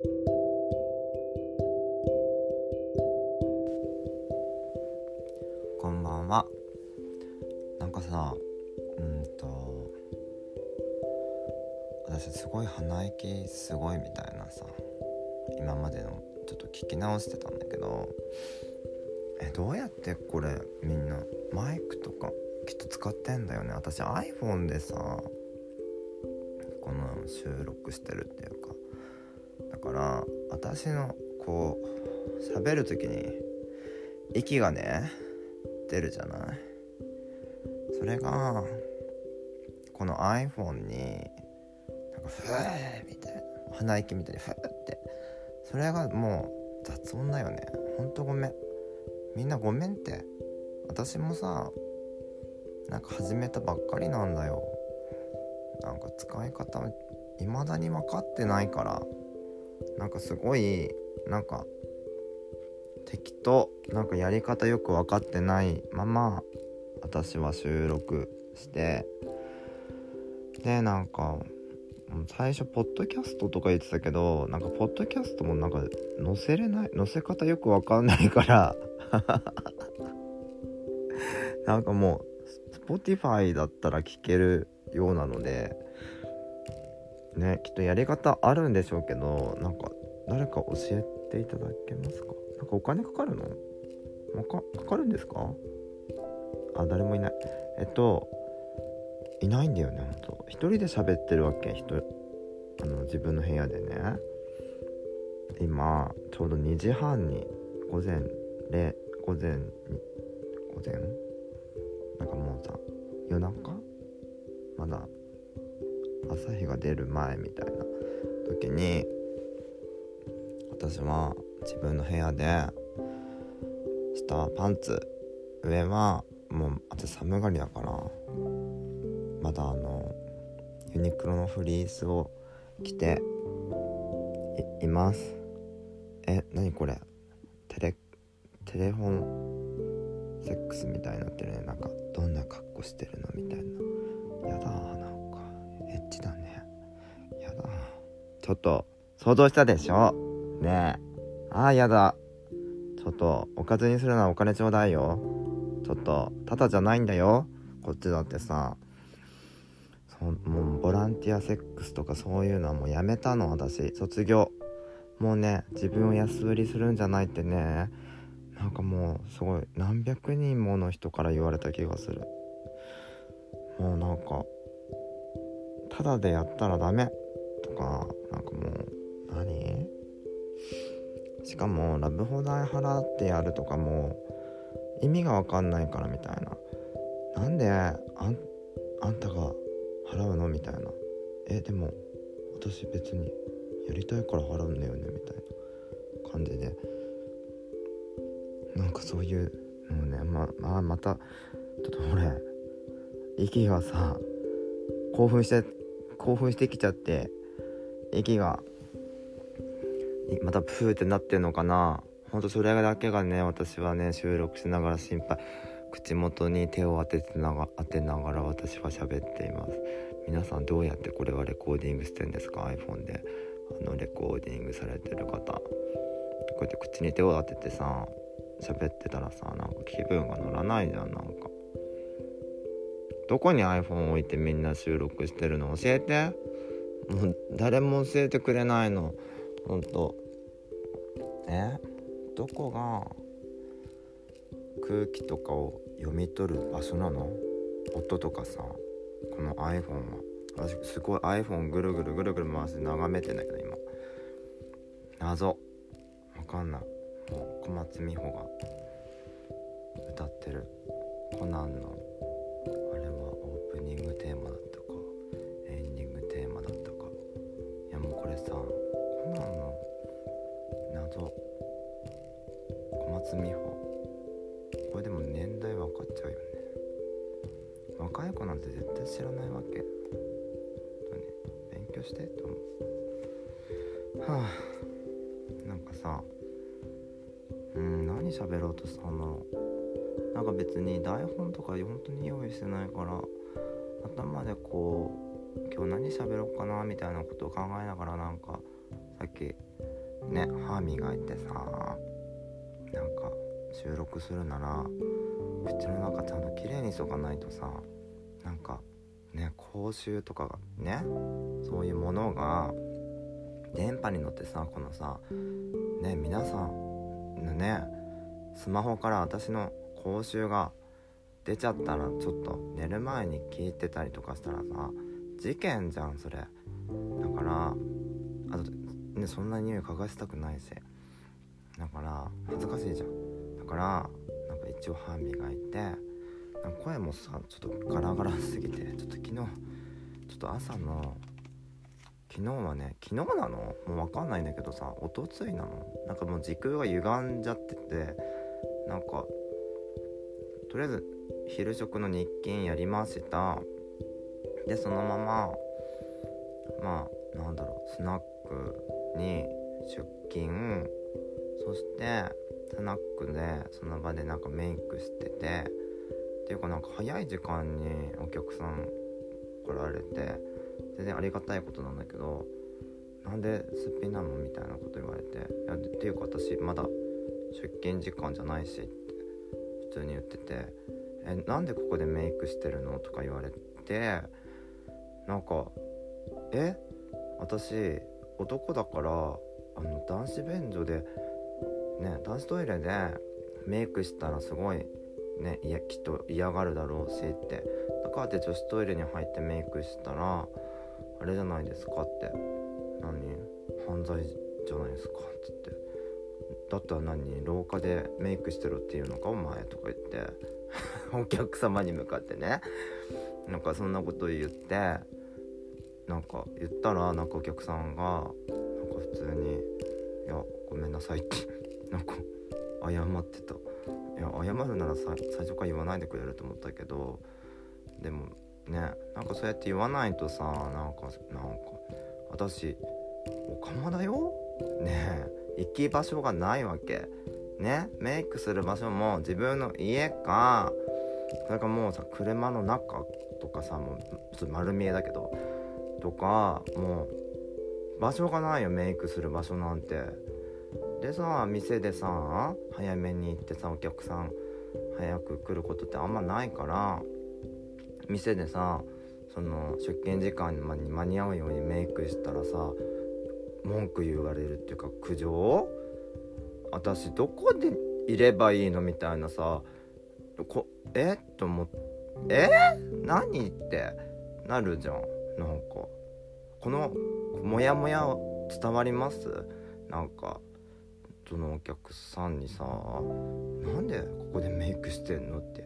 こんばんは。なんかさうんと私すごい鼻息すごいみたいなさ今までのちょっと聞き直してたんだけどえどうやってこれみんなマイクとかきっと使ってんだよね。私 iPhone でさこの収録してるっていうかから私のこう喋る時に息がね出るじゃない？それがこの iPhone になんかふーみたいな鼻息みたいにふーってそれがもう雑音だよね。ほんとごめん。みんなごめんって。私もさなんか始めたばっかりなんだよ。なんか使い方未だに分かってないから。なんかすごいなんか適当なんかやり方よく分かってないまま私は収録してでなんか最初ポッドキャストとか言ってたけどなんかポッドキャストもなんか載せれない載せ方よく分かんないから なんかもう Spotify だったら聞けるようなのでねきっとやり方あるんでしょうけどなんか誰か教えていただけますか？なんかお金かかるの？かかかるんですか？あ誰もいない。えっといないんだよねほんと。一人で喋ってるわけ人あの自分の部屋でね。今ちょうど2時半に午前0午前午前？なんかもうさ夜中？まだ朝日が出る前みたいな時に私は自分の部屋で下はパンツ上はもう私寒がりだからまだあのユニクロのフリースを着ています。え何これ？テレテレフォンセックスみたいになってるね。なんかどんな格好してるのみたいな。やだなんかエッチだね。やだちょっと想像したでしょ？ねえ。ああやだ。ちょっとおかずにするのはお金ちょうだいよ。ちょっとただじゃないんだよ。こっちだってさ。そもうボランティアセックスとかそういうのはもうやめたの私。卒業。もうね自分を安売りするんじゃないってね。なんかもうすごい何百人もの人から言われた気がする。もうなんかただでやったらダメ。とかなんかもう何？しかもラブホ代払ってやるとかも意味が分かんないからみたいな。なんであんあんたが払うのみたいな。えでも私別にやりたいから払うんだよねみたいな。感じで。なんかそういうのをねままあまたちょっと俺息がさ興奮して興奮してきちゃって息がまたプーってなってんのかな？ほんとそれだけがね私はね収録しながら心配。口元に手を当ててなが当てながら私は喋っています。皆さんどうやってこれはレコーディングしてんですか？iPhone で。あのレコーディングされてる方。こうやって口に手を当ててさ喋ってたらさなんか気分が乗らないじゃんなんか。どこに iPhone 置いてみんな収録してるの？教えて。もう誰も教えてくれないの。ほんと。え？どこが空気とかを読み取る場所なの？音とかさこの iPhone は。私すごい iPhone ぐるぐるぐるぐる回して眺めてんだけど今。謎。わかんない。もう小松美穂が歌ってる。コナンの知らないわけ、ね、勉強してと思う。はあ。なんかさうん何喋ろうとしたんだろう。なんか別に台本とか本当に用意してないから頭でこう今日何喋ろうかなみたいなことを考えながらなんかさっきね歯磨いてさなんか収録するなら口の中ちゃんときれいにしとかないとさなんかね口臭とかねそういうものが電波に乗ってさこのさね皆さんのねスマホから私の口臭が出ちゃったらちょっと寝る前に聞いてたりとかしたらさ事件じゃんそれ。だからあとねそんな匂い嗅がせたくないし。だから恥ずかしいじゃん。だからなんか一応歯磨いて声もさちょっとガラガラすぎてちょっと昨日ちょっと朝の昨日はね昨日なの？もう分かんないんだけどさおとついなの？なんかもう時空が歪んじゃっててなんかとりあえず昼食の日勤やりました。でそのまままあなんだろうスナックに出勤。そしてスナックでその場でなんかメイクしててていうかなんか早い時間にお客さん来られて全然ありがたいことなんだけどなんですっぴんなのみたいなこと言われて「いやっていうか私まだ出勤時間じゃないし」って普通に言ってて「えなんでここでメイクしてるの?」とか言われてなんか「え私男だからあの男子便所でね男子トイレでメイクしたらすごいねいやきっと嫌がるだろうしって。だからって女子トイレに入ってメイクしたらあれじゃないですかって。何？犯罪じゃないですか。っつって。だったら何？廊下でメイクしてろっていうのかお前とか言って。お客様に向かってね。なんかそんなこと言って。なんか言ったらなんかお客さんがなんか普通に「いやごめんなさい」って。なんか謝ってた。いや謝るなら最初から言わないでくれると思ったけどでもねなんかそうやって言わないとさなんかなんか私おかまだよ？ねえ行き場所がないわけ。ねメイクする場所も自分の家か。それかもうさ車の中とかさもうちょっと丸見えだけどとかもう場所がないよメイクする場所なんて。でさ店でさ早めに行ってさお客さん早く来ることってあんまないから店でさその出勤時間に間に合うようにメイクしたらさ文句言われるっていうか苦情？私どこでいればいいのみたいなさこえ？っと思ってえ？何ってなるじゃん。なんかこのモヤモヤ伝わります？なんかそのお客さんにさ「なんでここでメイクしてんの?」って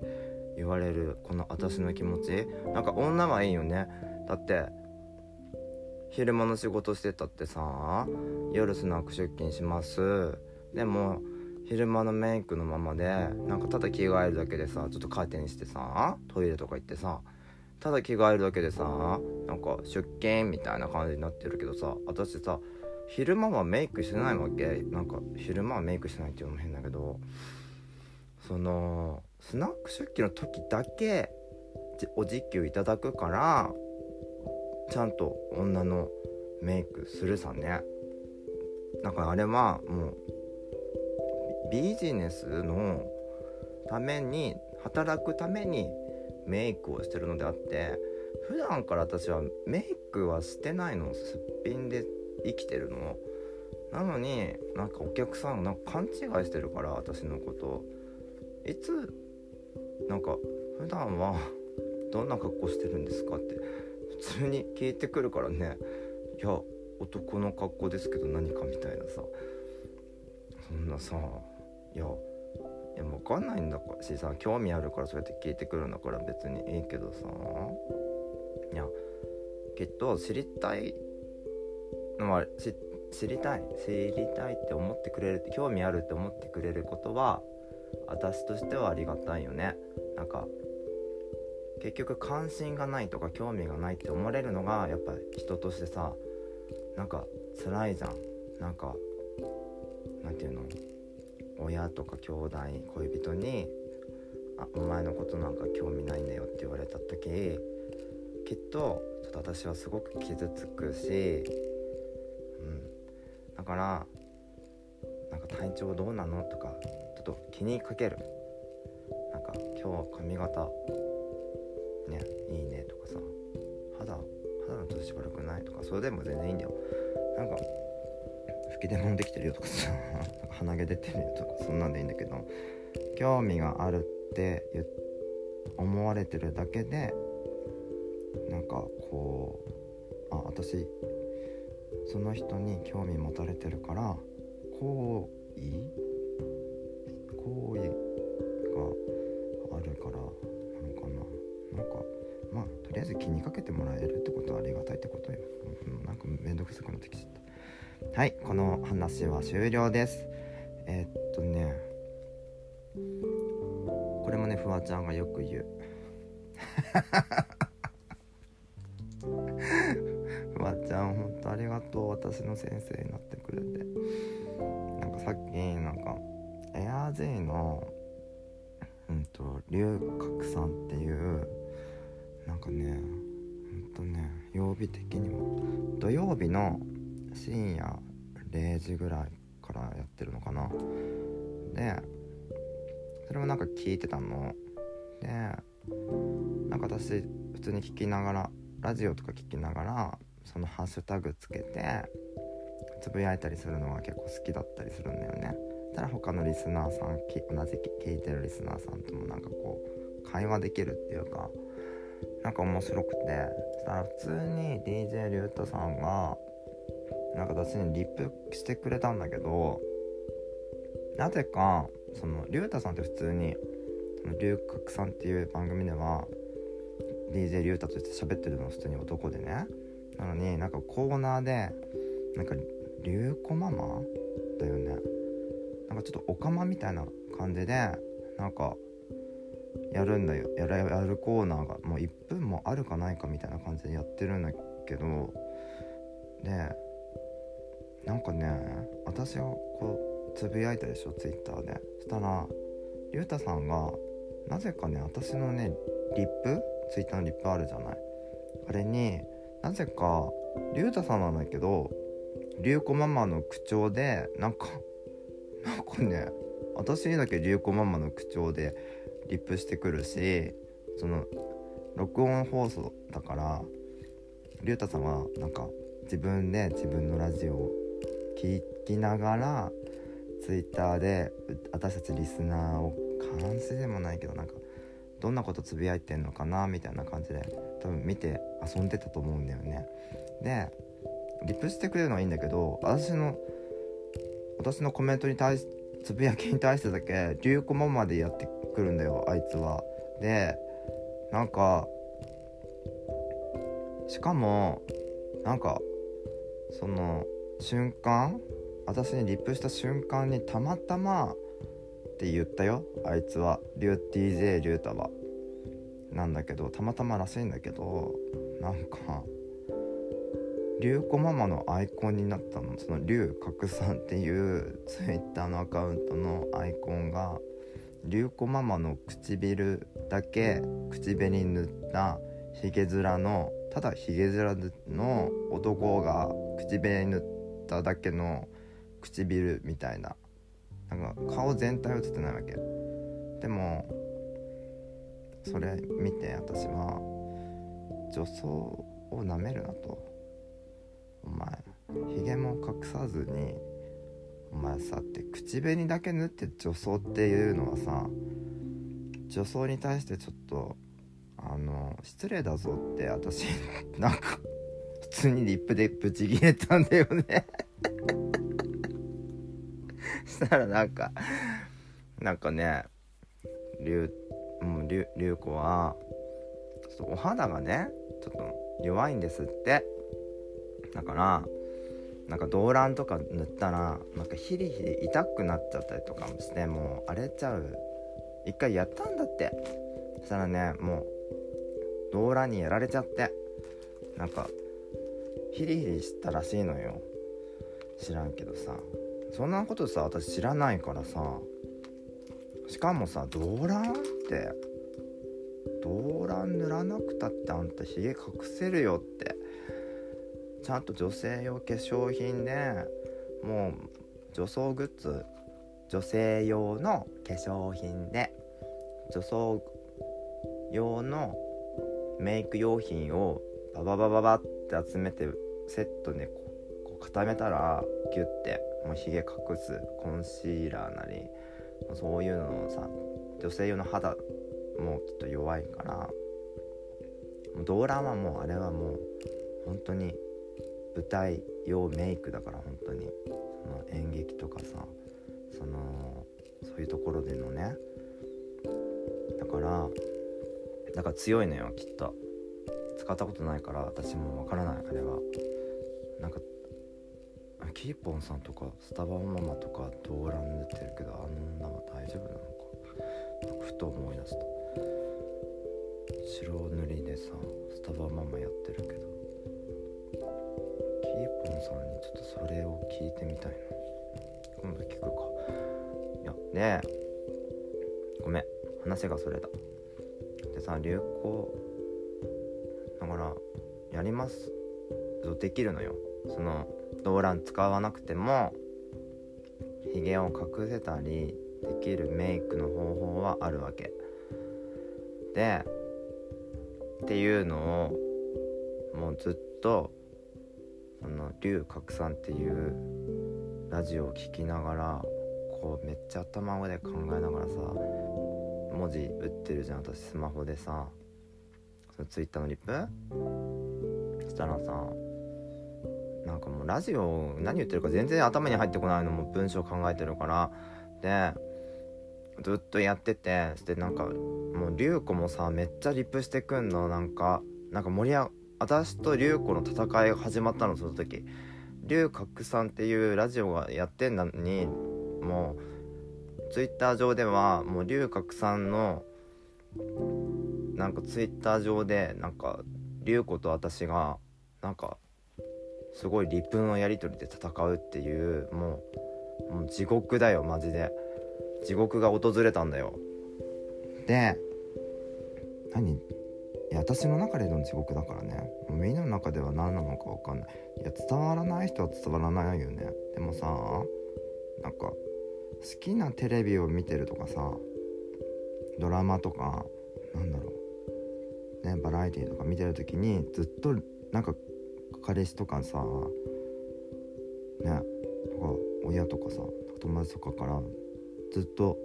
言われるこの私の気持ちなんか女はいいよねだって昼間の仕事してたってさ夜スナック出勤しますでも昼間のメイクのままでなんかただ着替えるだけでさちょっとカーテンしてさトイレとか行ってさただ着替えるだけでさなんか出勤みたいな感じになってるけどさ私さ昼間はメイクしてないわけ？なんか昼間はメイクしてないっていうのも変だけど。そのスナック出勤の時だけお時給いただくからちゃんと女のメイクするさね。だからあれはもうビジネスのために働くためにメイクをしてるのであって普段から私はメイクはしてないのすっぴんで生きてるの。なのになんかお客さんなんか勘違いしてるから私のこと。いつなんか普段はどんな格好してるんですかって普通に聞いてくるからね。いや男の格好ですけど何かみたいなさ。そんなさいやいや分かんないんだから。しさ興味あるからそうやって聞いてくるんだから別にいいけどさ。いやきっと知りたいのは知りたい知りたいって思ってくれる興味あるって思ってくれることは私としてはありがたいよね。なんか結局関心がないとか興味がないって思われるのがやっぱ人としてさなんか辛いじゃん。なんかなんていうの？親とか兄弟恋人に「あお前のことなんか興味ないんだよ」って言われた時きっとちょっと私はすごく傷つくし、だから体調どうなの?」とかちょっと気にかけるなんか「今日髪型ねいいね」とかさ「肌肌の調子悪くない?」とかそれでも全然いいんだよなんか吹き出物できてるよとかさ 鼻毛出てるよとかそんなんでいいんだけど興味があるって思われてるだけでなんかこうあ私その人に興味持たれてるから好意好意があるからなのかな。なんかまあとりあえず気にかけてもらえるってことはありがたいってことよ、うん、なんかめんどくさくなってきちゃった。はいこの話は終了です。えー、っとねこれもねフワちゃんがよく言う。フワちゃんありがとう私の先生になってくれて。なんかさっきなんかエアー J のうんと龍角さんっていうなんかねほんとね曜日的にも土曜日の深夜0時ぐらいからやってるのかな。でそれもなんか聞いてたの。でなんか私普通に聞きながらラジオとか聞きながらそのハッシュタグつけてつぶやいたりするのが結構好きだったりするんだよね。たら他のリスナーさん同じ聞いてるリスナーさんともなんかこう会話できるっていうかなんか面白くて。そしたら普通に DJ リュウタさんがなんか私にリップしてくれたんだけどなぜかそのリュウタさんって普通にその龍角さんっていう番組では DJ リュウタとして喋ってるの普通に男でね。なのになんかコーナーでなんか龍子ママ？だよね。なんかちょっとオカマみたいな感じでなんかやるんだよ。やるやるコーナーがもう1分もあるかないかみたいな感じでやってるんだけどでなんかね私がこうつぶやいたでしょツイッターで。そしたらりゅうたさんがなぜかね私のねリップ？ツイッターのリップあるじゃない。あれになぜかりゅうたさんなんだけどりゅうこママの口調でなんかなんかね私にだけりゅうこママの口調でリップしてくるしその録音放送だからりゅうたさんはなんか自分で自分のラジオを聴きながらツイッターで私たちリスナーを監視でもないけどなんかどんなことつぶやいてんのかなみたいな感じで多分見て遊んでたと思うんだよね。でリプしてくれるのはいいんだけど私の私のコメントに対しつぶやきに対してだけ流行ママでやってくるんだよあいつは。でなんかしかもなんかその瞬間私にリップした瞬間にたまたまって言ったよあいつは。リュ DJ リュウタは。なんだけどたまたまらしいんだけどなんかリュウコママのアイコンになったの。そのリュウカクさんっていうツイッターのアカウントのアイコンがリュウコママの唇だけ口紅塗ったヒゲ面のただヒゲ面の男が口紅塗っただけの唇みたいな。なんか顔全体映ってないわけ。でもそれ見て私は女装をなめるなと。お前ひげも隠さずにお前さって口紅だけ塗って女装っていうのはさ女装に対してちょっとあの失礼だぞって私 なんか普通にリップでブチギレたんだよね。したらなんかなんかね龍もう龍龍子はお肌がねちょっと弱いんですって。だからなんか動乱とか塗ったらなんかヒリヒリ痛くなっちゃったりとかもしてもう荒れちゃう。一回やったんだって。そしたらねもう動乱にやられちゃって。なんかヒリヒリしたらしいのよ。知らんけどさ。そんなことさ私知らないからさ。しかもさ動乱って動乱塗らなくたってあんたひげ隠せるよって。ちゃんと女性用化粧品でもう女装グッズ女性用の化粧品で女装用のメイク用品をバババババって集めてセットでこう固めたらギュッてもうひげ隠すコンシーラーなりそういうのをさ女性用の肌もきっと弱いからもう動乱はもうあれはもう本当に舞台用メイクだから本当に。その演劇とかさそのそういうところでのね。だからだから強いのよきっと。使ったことないから私もわからないあれは。なんかキーポンさんとかスタバママとか動乱出てるけどあの女は大丈夫なのかと思い出した白塗りでさスタバママやってるけど。キーポンさんにちょっとそれを聞いてみたいな。今度聞くか。いやでごめん。話がそれだ。でさ流行だからやりますできるのよ。その動乱使わなくてもひげを隠せたりできるメイクの方法はあるわけ。でっていうのをもうずっとその龍角散っていうラジオを聴きながらこうめっちゃ頭で考えながらさ文字打ってるじゃん。私スマホでさそのツイッターのリップ？そしたらさなんかもうラジオ何言ってるか全然頭に入ってこないのも文章考えてるから。でずっとやっててしてなんかもう龍子もさめっちゃリップしてくんの。なんかなんか盛り上私と龍子の戦いが始まったのその時。龍角さんっていうラジオがやってんのにもうツイッター上ではもう龍角さんのなんかツイッター上でなんか龍子と私がなんかすごいリプのやり取りで戦うっていうもうもう地獄だよマジで。地獄が訪れたんだよ。で何？いや私の中での地獄だからね。もうみんなの中では何なのか分かんない。いや伝わらない人は伝わらないよね。でもさなんか好きなテレビを見てるとかさドラマとかなんだろう。ねバラエティーとか見てる時にずっとなんか彼氏とかさねとか親とかさ友達とかからずっと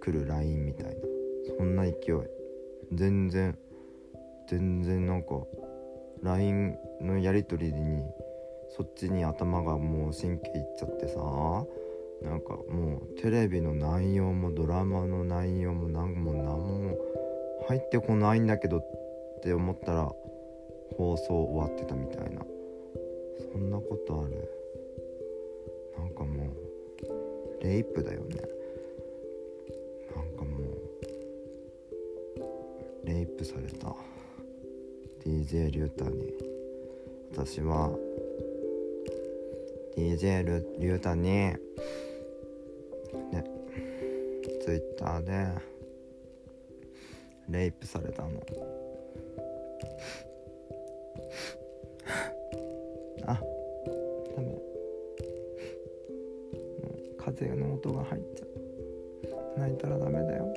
来る LINE みたいな。そんな勢い。全然全然なんか LINE のやり取りにそっちに頭がもう神経いっちゃってさなんかもうテレビの内容もドラマの内容も何も何も入ってこないんだけどって思ったら放送終わってたみたいな。そんなことある。なんかもうレイプだよね。なんかもうレイプされた。DJ リュータに。私は DJ リュータにねツイッターでレイプされたの。風の音が入っちゃう。泣いたらダメだよ。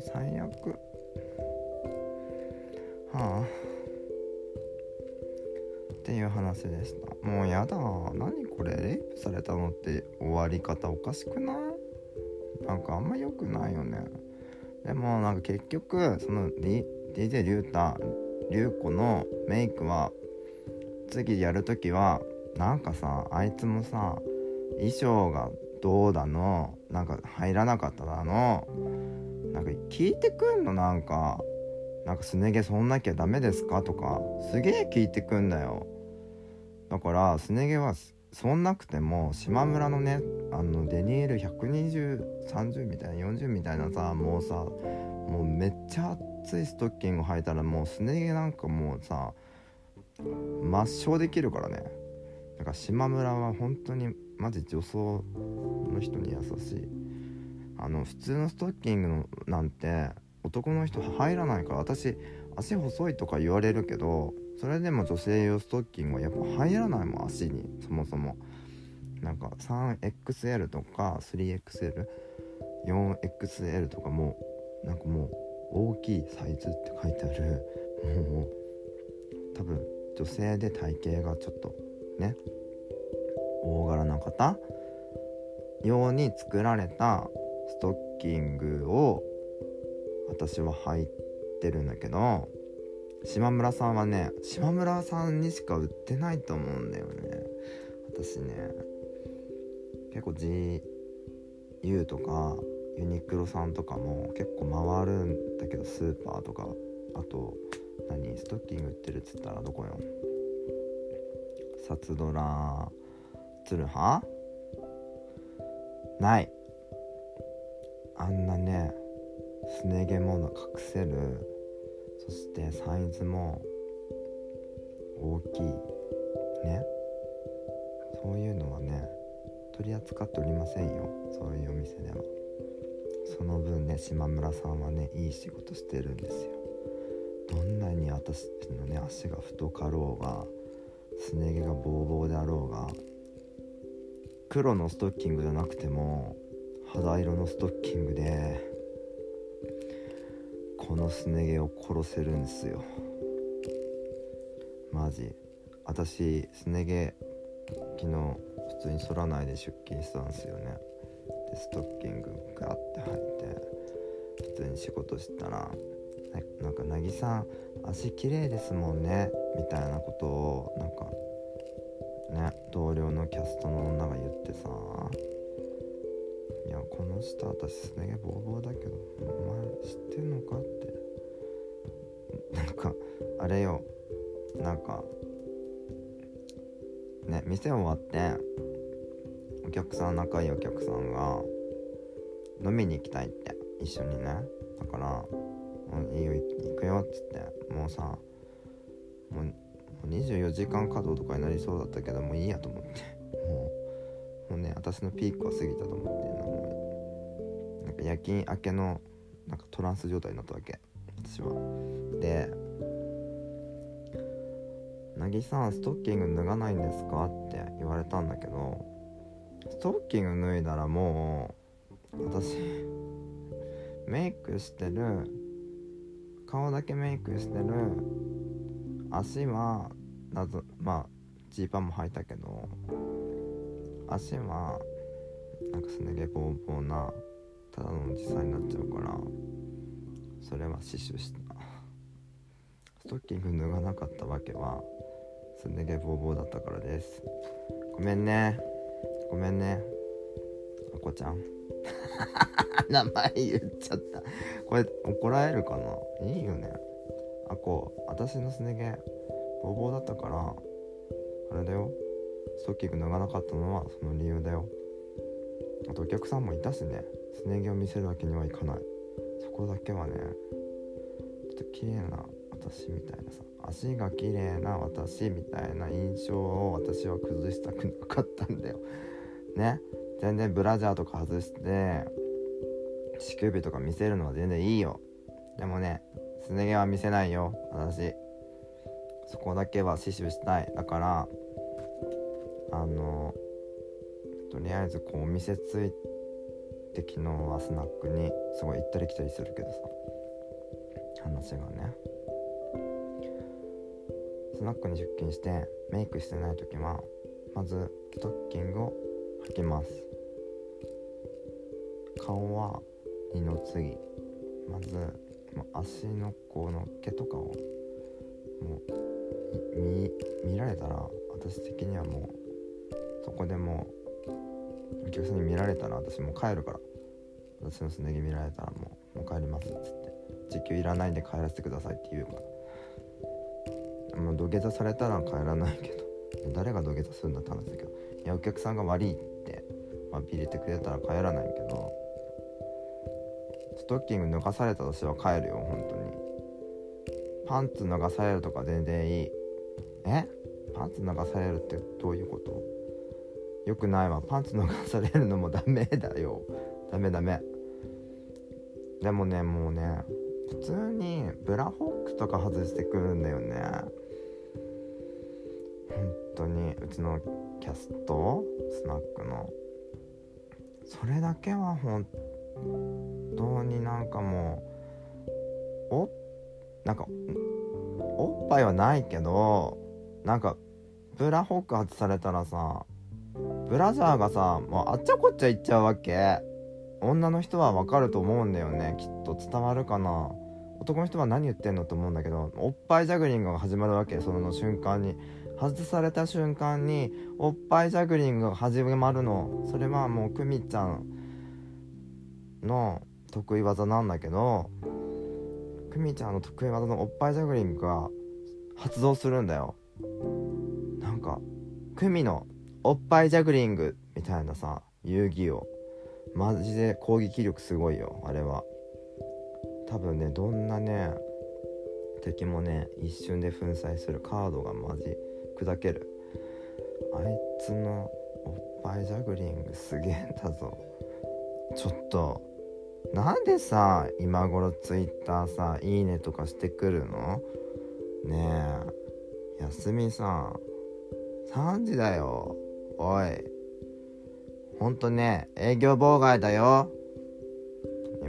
最悪。はあ。っていう話でした。もうやだ。何これ？レイプされたのって終わり方おかしくない？なんかあんま良くないよね。でもなんか結局その、DJ リュータリュウコのメイクは次やる時はなんかさあいつもさ衣装がどうだの？なんか入らなかっただの？なんか聞いてくんの？なんか。なんかすね毛そんなきゃダメですか？とか。すげえ聞いてくんだよ。だからすね毛はそんなくても島村のねあのデニール12030みたいな40みたいなさもうさもうめっちゃ熱いストッキング履いたらもうすね毛なんかもうさ抹消できるからね。だから島村は本当にマジ女装の人に優しい。あの普通のストッキングのなんて男の人入らないから私足細いとか言われるけどそれでも女性用ストッキングはやっぱ入らないもん足にそもそも。なんか 3XL とか 3XL4XL とかもなんかもう大きいサイズって書いてある。もう多分女性で体型がちょっとね。大柄な方用に作られたストッキングを私は履いてるんだけど島村さんはね島村さんにしか売ってないと思うんだよね。私ね結構 GU とかユニクロさんとかも結構回るんだけどスーパーとか。あと何？ストッキング売ってるっつったらどこよ？サツドラツルハない。あんなねすね毛もの隠せる。そしてサイズも大きい。ね。そういうのはね取り扱っておりませんよ。そういうお店では。その分ね島村さんはねいい仕事してるんですよ。どんなに私のね足が太かろうがすね毛がボーボーであろうが黒のストッキングじゃなくても肌色のストッキングでこのすね毛を殺せるんですよ。マジ。私すね毛昨日普通に反らないで出勤したんですよね。でストッキングガーって履いて普通に仕事したらなんか「なぎさん足綺麗ですもんね」みたいなことをなんかね同僚のキャストの女が言ってさ。いやこの下私すね毛ボーボーだけどお前知ってんのかって。なんかあれよ。なんかね店終わってお客さん仲いいお客さんが飲みに行きたいって一緒にね。だから「いいよ行くよ」っつってもうさもう24時間稼働とかになりそうだったけどもういいやと思って。もうもうね私のピークは過ぎたと思ってなんか夜勤明けのなんかトランス状態になったわけ。私は。で「なぎさんストッキング脱がないんですか?」って言われたんだけどストッキング脱いだらもう私 メイクしてる顔だけメイクしてる足は謎まあジーパンも履いたけど足はなんかすね毛ボーボーなただのおじさんになっちゃうからそれは死守した。ストッキング脱がなかったわけはすね毛ボーボーだったからです。ごめんね。ごめんね。あこちゃん。名前言っちゃった。これ怒られるかな？いいよね。あこう私のすね毛ボーボーだったからあれだよ。ストッキング脱がなかったのはその理由だよ。あとお客さんもいたしね。すね毛を見せるわけにはいかない。そこだけはねちょっと綺麗な私みたいなさ。足が綺麗な私みたいな印象を私は崩したくなかったんだよ。ね。全然ブラジャーとか外して乳首とか見せるのは全然いいよ。でもねすね毛は見せないよ私。そこだけは死守したい。だからあのとりあえずこうお店ついて昨日はスナックにすごい行ったり来たりするけどさ。話がね。スナックに出勤してメイクしてない時はまずストッキングを履きます。顔は二の次。まず足のこの毛とかをもう見見られたら私的にはもうそこでもうお客さんに見られたら私もう帰るから。私のすね毛見られたらもうもう帰りますっつって。時給いらないんで帰らせてくださいって言う。からまあ土下座されたら帰らないけど。誰が土下座するんだって話だけど。いやお客さんが悪いってまあ、入れてくれたら帰らないけど。ストッキング脱がされたとしては帰るよ本当に。パンツ脱がされるとか全然いい。え？パンツ脱がされるってどういうこと？よくないわ。パンツ脱がされるのもダメだよ。ダメダメ。でもねもうね普通にブラホックとか外してくるんだよね。本当に。うちのキャスト？スナックの。それだけは本当になんかもうおなんかおっぱいはないけどなんかブラホ告発されたらさブラジャーがさもうあっちゃこっちゃいっちゃうわけ。女の人はわかると思うんだよねきっと伝わるかな。男の人は何言ってんのと思うんだけどおっぱいジャグリングが始まるわけその瞬間に。外された瞬間におっぱいジャグリングが始まるの。それはもう久美ちゃんの得意技なんだけど久美ちゃんの得意技のおっぱいジャグリングが発動するんだよ。なんか久美のおっぱいジャグリングみたいなさ遊戯王。マジで攻撃力すごいよあれは。多分ねどんなね敵もね一瞬で粉砕する。カードがマジ砕ける。あいつのおっぱいジャグリングすげえんだぞ。ちょっとなんでさ今頃ツイッターさいいねとかしてくるの？ねえ休みさん。3時だよ。おい。ほんとね営業妨害だよ。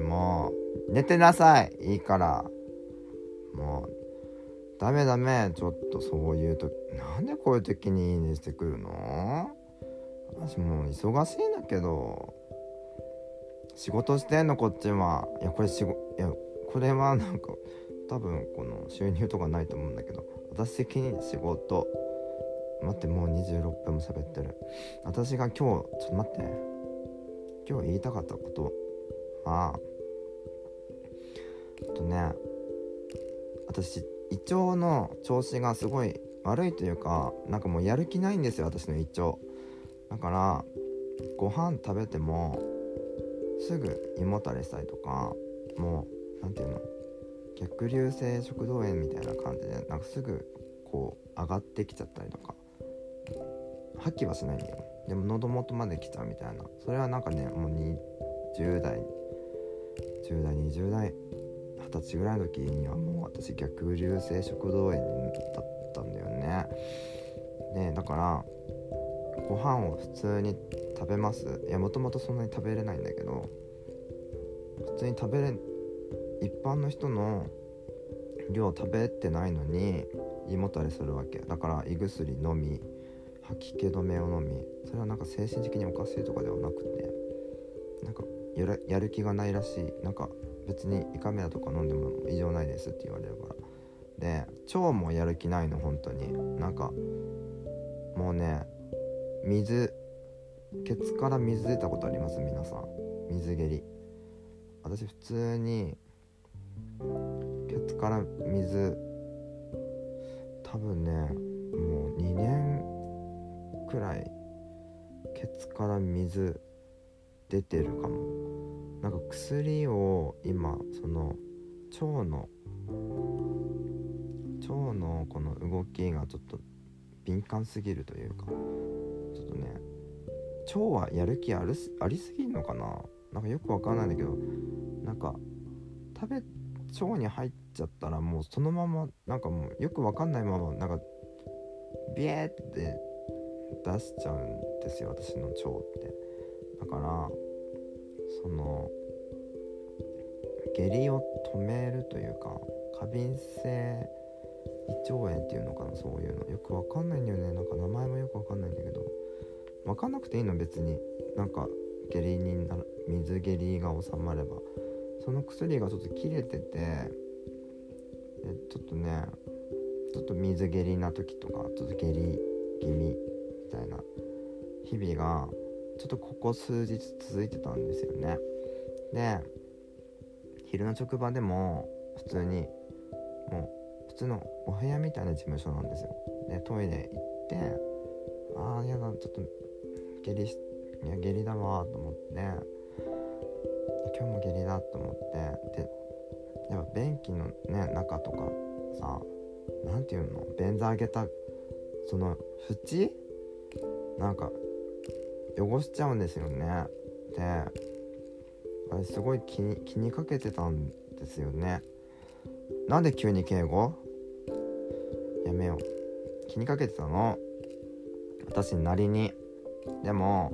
もう寝てなさい。いいから。もうダメダメ。ちょっとそういう時なんでこういう時にいいねしてくるの？私もう忙しいんだけど。仕事してんのこっちは。いやこれ仕事いやこれはなんか多分この収入とかないと思うんだけど私的に仕事。待ってもう26分も喋ってる。私が今日ちょっと待って。今日言いたかったこと。はえっとね。私胃腸の調子がすごい悪いというかなんかもうやる気ないんですよ私の胃腸。だからご飯食べてもすぐ胃もたれしたりとかもう何て言うの逆流性食道炎みたいな感じでなんかすぐこう上がってきちゃったりとか吐きはしないんだよ。でも喉元まで来ちゃうみたいな。それはなんかねもう20代10代20代二十歳ぐらいの時にはもう私逆流性食道炎だったんだよね。でだからご飯を普通に食べます？いやもともとそんなに食べれないんだけど普通に食べれ一般の人の量食べてないのに胃もたれするわけ。だから胃薬飲み吐き気止めを飲み。それはなんか精神的におかしいとかではなくてなんかやる気がないらしい。なんか別に胃カメラとか飲んでも異常ないですって言われるから。で腸もやる気ないの本当に。なんかもうね水ケツから水出たことあります？皆さん。水蹴り。私普通にケツから水多分ねもう2年くらいケツから水出てるかも。なんか薬を今その腸の腸のこの動きがちょっと敏感すぎるというかちょっとね腸はやる気あるありすぎんのかな？なんかよくわかんないんだけどなんか食べ腸に入っちゃったらもうそのままなんかもうよくわかんないままなんかビエーって出しちゃうんですよ私の腸って。だからその下痢を止めるというか過敏性胃腸炎っていうのかな？そういうの。よくわかんないんだよね。なんか名前もよくわかんないんだけど。わかなくていいの別に。なんか下痢になる水下痢が収まれば。その薬がちょっと切れててでちょっとねちょっと水下痢な時とかちょっと下痢気味みたいな日々がちょっとここ数日続いてたんですよね。で昼の職場でも普通にもう普通のお部屋みたいな事務所なんですよ。でトイレ行ってああやだちょっと下痢いや下痢だわと思って。今日も下痢だと思って。でやっぱ便器のね中とかさ何て言うの？便座上げたその縁？なんか汚しちゃうんですよね。であれすごい気に気にかけてたんですよね。なんで急に敬語？やめよう。気にかけてたの？私なりに。でも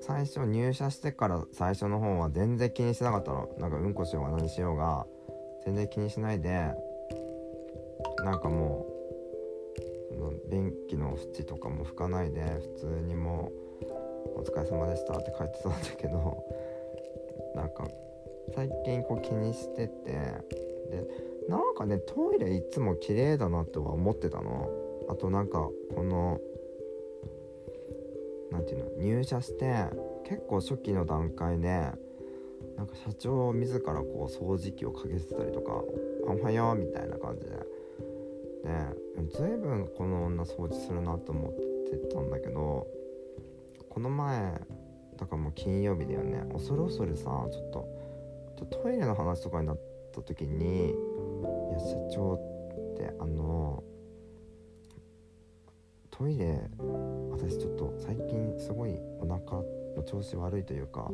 最初入社してから最初の方は全然気にしてなかったの。なんかうんこしようが何しようが全然気にしないでなんかもうその便器の縁とかも拭かないで普通にもう「お疲れ様でした」って書いてたんだけどなんか最近こう気にしててでなんかねトイレいつも綺麗だなとは思ってたの。あとなんかこの何て言うの入社して結構初期の段階でなんか社長自らこう掃除機をかけてたりとか「おはよう」みたいな感じで。で随分この女掃除するなと思ってたんだけどこの前だからもう金曜日だよね。恐る恐るさちょっとトイレの話とかになった時に「いや社長ってあのトイレ私ちょっと最近すごいお腹の調子悪いというか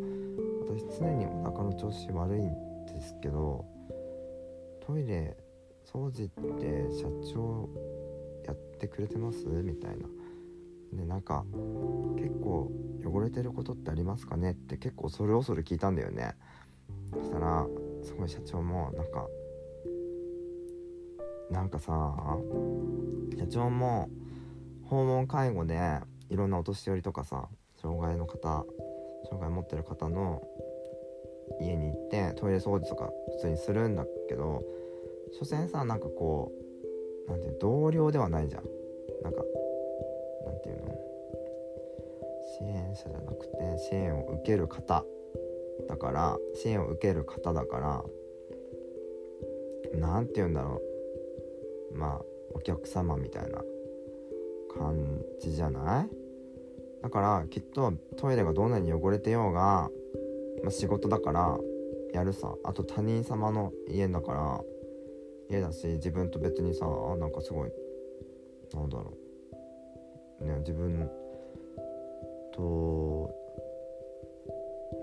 私常にお腹の調子悪いんですけどトイレ掃除って社長やってくれてます？みたいな。でなんか結構汚れてることってありますかね？って結構恐る恐る聞いたんだよね。そしたらすごい社長もなんかなんかさ社長も訪問介護でいろんなお年寄りとかさ障害の方障害持ってる方の家に行ってトイレ掃除とか普通にするんだけど所詮さなんかこうなんていう同僚ではないじゃん。なんかなんていうの支援者じゃなくて支援を受ける方だから支援を受ける方だから何て言うんだろう。まあお客様みたいな感じじゃない？だからきっとトイレがどんなに汚れてようが、まあ、仕事だからやるさ。あと他人様の家だから家だし自分と別にさなんかすごいなんだろう。ね自分と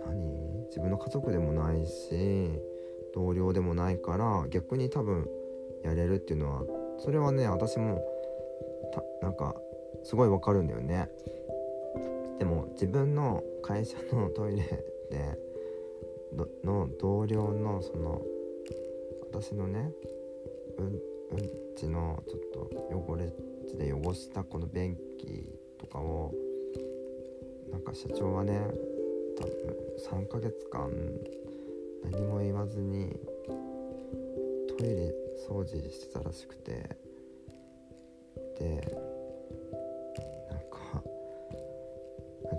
何？自分の家族でもないし同僚でもないから逆に多分やれるっていうのはそれはね私もなんかすごいわかるんだよね。でも自分の会社のトイレでの同僚のその私のねうんうんちのちょっと汚れ地で汚したこの便器とかをなんか社長はね多分3ヶ月間何も言わずにトイレ掃除してたらしくてで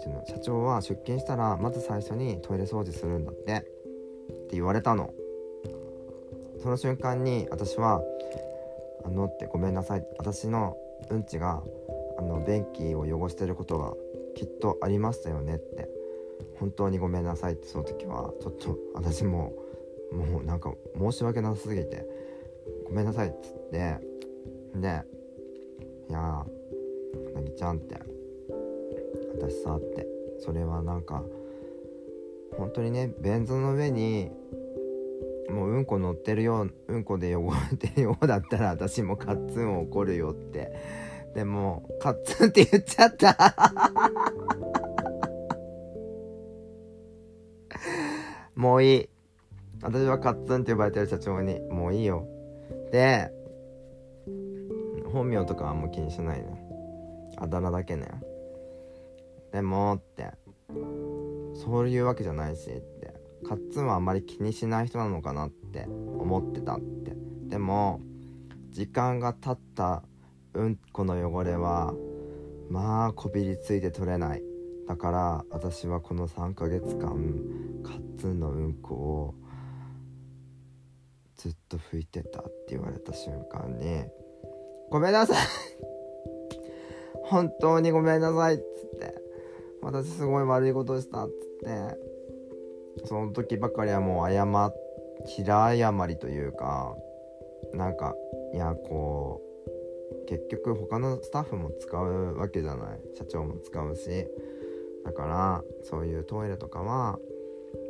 なんていうの。社長は出勤したらまず最初にトイレ掃除するんだって。って言われたの。その瞬間に私は「あの」ってごめんなさい。私のうんちがあの便器を汚してることがきっとありましたよねって。本当にごめんなさいってその時はちょっと私ももうなんか申し訳なさすぎてごめんなさいっつって。で「いやなぎちゃん」って。私さって。それはなんか本当にね便座の上にもううんこ乗ってるよううんこで汚れてるようだったら私もカッツン怒るよって。でもカッツンって言っちゃった。もういい。私はカッツンって呼ばれてる社長にもういいよ。で本名とかはあんま気にしないねあだ名だけねでもって。そういうわけじゃないしって。カッツンはあんまり気にしない人なのかなって。思ってたって。でも時間が経ったうんこの汚れはまあこびりついて取れない。だから私はこの3ヶ月間カッツンのうんこをずっと拭いてたって言われた瞬間に「ごめんなさい。本当にごめんなさい」っつ私すごい悪いことしたっつって。その時ばかりはもう謝平謝りというかなんかいやこう結局他のスタッフも使うわけじゃない。社長も使うし。だからそういうトイレとかは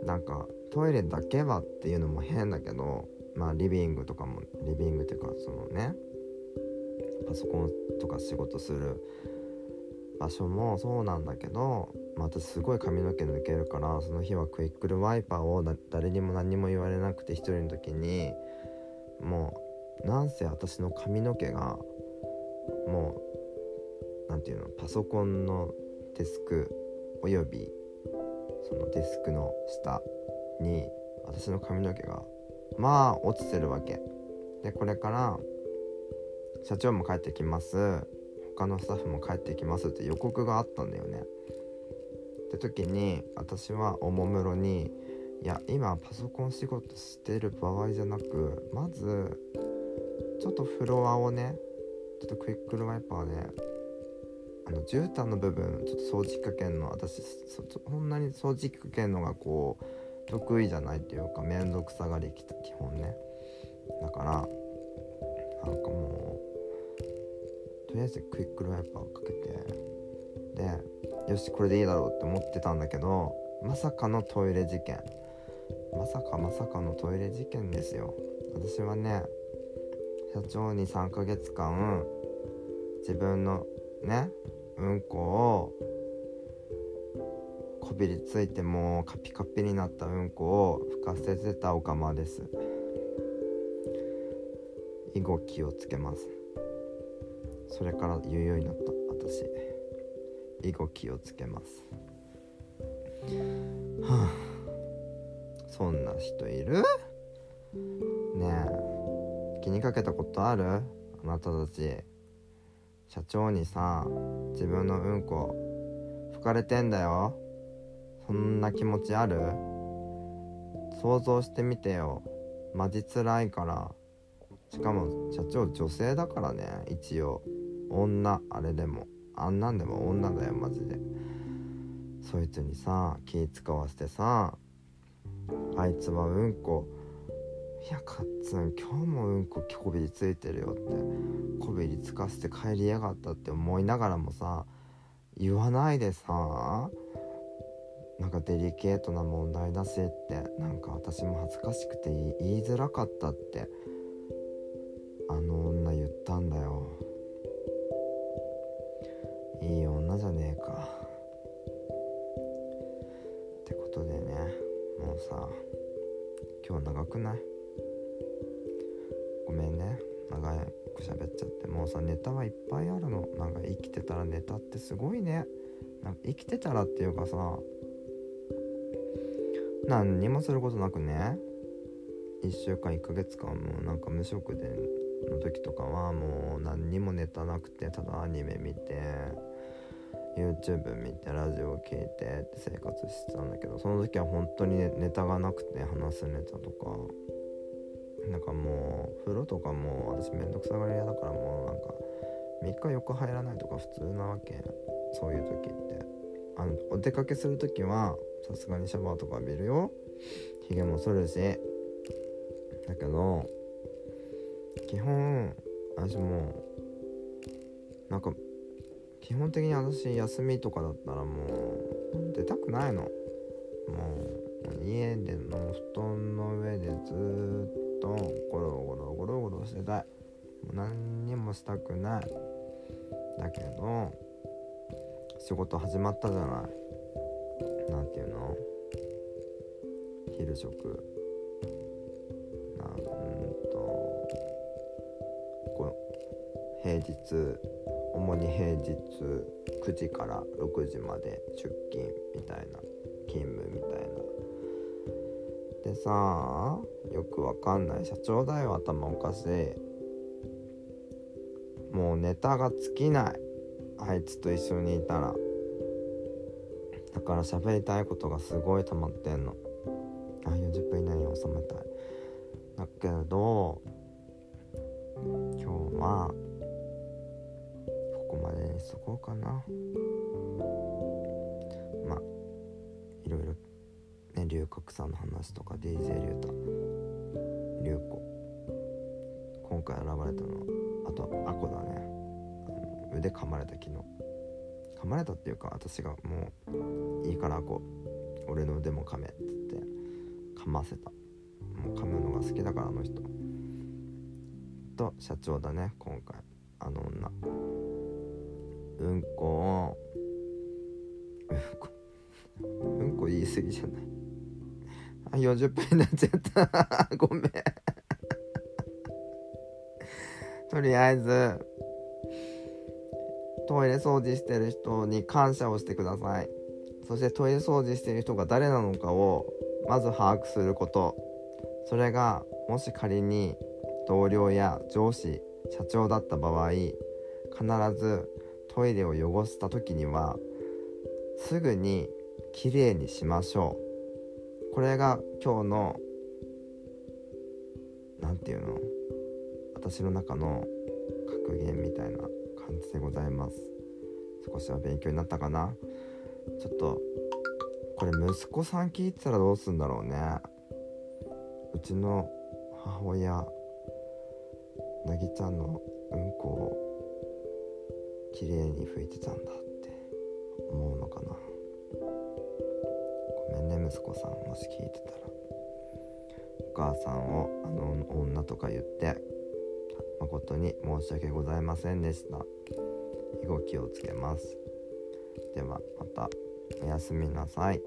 なんかトイレだけはっていうのも変だけどまあリビングとかもリビングっていうかそのねパソコンとか仕事する場所もそうなんだけど、まあ、私すごい髪の毛抜けるからその日はクイックルワイパーを誰にも何も言われなくて一人の時にもうなんせ私の髪の毛がもう何て言うのパソコンのデスクおよびそのデスクの下に私の髪の毛がまあ落ちてるわけ。でこれから社長も帰ってきます。他のスタッフも帰ってきますって予告があったんだよね。って時に私はおもむろにいや今パソコン仕事してる場合じゃなくまずちょっとフロアをねちょっとクイックルワイパーであの絨毯の部分ちょっと掃除機かけんの私そんなに掃除機かけんのがこう得意じゃないっていうか面倒くさがり基本ね。だからなんかもうとりあえずクイックルワイパーをかけて。でよしこれでいいだろうって思ってたんだけどまさかのトイレ事件。まさかまさかのトイレ事件ですよ。私はね社長に3ヶ月間自分のねうんこをこびりついてもカピカピになったうんこを吹かせてたおかまです。以後気をつけます。それから言うようになった。私以後気をつけます。はあ。そんな人いる？ねえ。気にかけたことある？あなたたち。社長にさ自分のうんこ吹かれてんだよ。そんな気持ちある？想像してみてよ。マジ辛いから。しかも社長女性だからね一応。女あれでもあんなんでも女だよマジで。そいつにさ気使わせてさあいつはうんこいやカッツン今日もうんここびりついてるよってこびりつかせて帰りやがったって思いながらもさ言わないでさなんかデリケートな問題だしってなんか私も恥ずかしくて言いづらかったってあの今日長くない？ごめんね。長く喋っちゃって。もうさネタはいっぱいあるの。なんか生きてたらネタってすごいね。なんか生きてたらっていうかさ何にもすることなくね。1週間1ヶ月間もうなんか無職での時とかはもう何にもネタなくてただアニメ見て YouTube 見てラジオ聴いてって生活してたんだけどその時は本当にネタがなくて話すネタとか。なんかもう風呂とかも私めんどくさがり屋だからもうなんか3日4日入らないとか普通なわけ。そういう時って。あのお出かけする時はさすがにシャワーとか浴びるよ。ひげも剃るし。だけど基本私もなんか基本的に私休みとかだったらもう出たくないの。もう家での布団の上でずっとゴロゴロゴロゴロしてたい。もう何にもしたくない。だけど仕事始まったじゃない。なんていうの？昼食。なんとこ平日主に平日9時から6時まで出勤みたいな勤務みたいな。でさよくわかんない。社長だよ頭おかしい。もうネタが尽きない。あいつと一緒にいたら。だから喋りたいことがすごい溜まってんの。あ40分以内に収めたい。だけど今日はここまでにしとこうかな。まあいろいろね龍角さんの話とか DJ 龍太龍子。今回選ばれたのあとアコだね。腕噛まれた昨日。噛まれたっていうか私がもういいからアコ。俺の腕も噛めっつって噛ませた。もう噛むのが好きだからあの人。と社長だね今回。あの女。うんこ。をうんこ。うんこ言い過ぎじゃない。あ40分になっちゃった。ごめん。とりあえずトイレ掃除してる人に感謝をしてください。そしてトイレ掃除してる人が誰なのかをまず把握すること。それがもし仮に同僚や上司社長だった場合必ずトイレを汚した時にはすぐにきれいにしましょう。これが今日の何て言うの？私の中の格言みたいな感じでございます。少しは勉強になったかな？ちょっとこれ息子さん聞いてたらどうすんだろうね。うちの母親なぎちゃんのうんこを綺麗に拭いてたんだって思うのかな。ごめんね息子さんもし聞いてたら。お母さんをあの女とか言って誠に申し訳ございませんでした。以後気をつけます。ではまたおやすみなさい。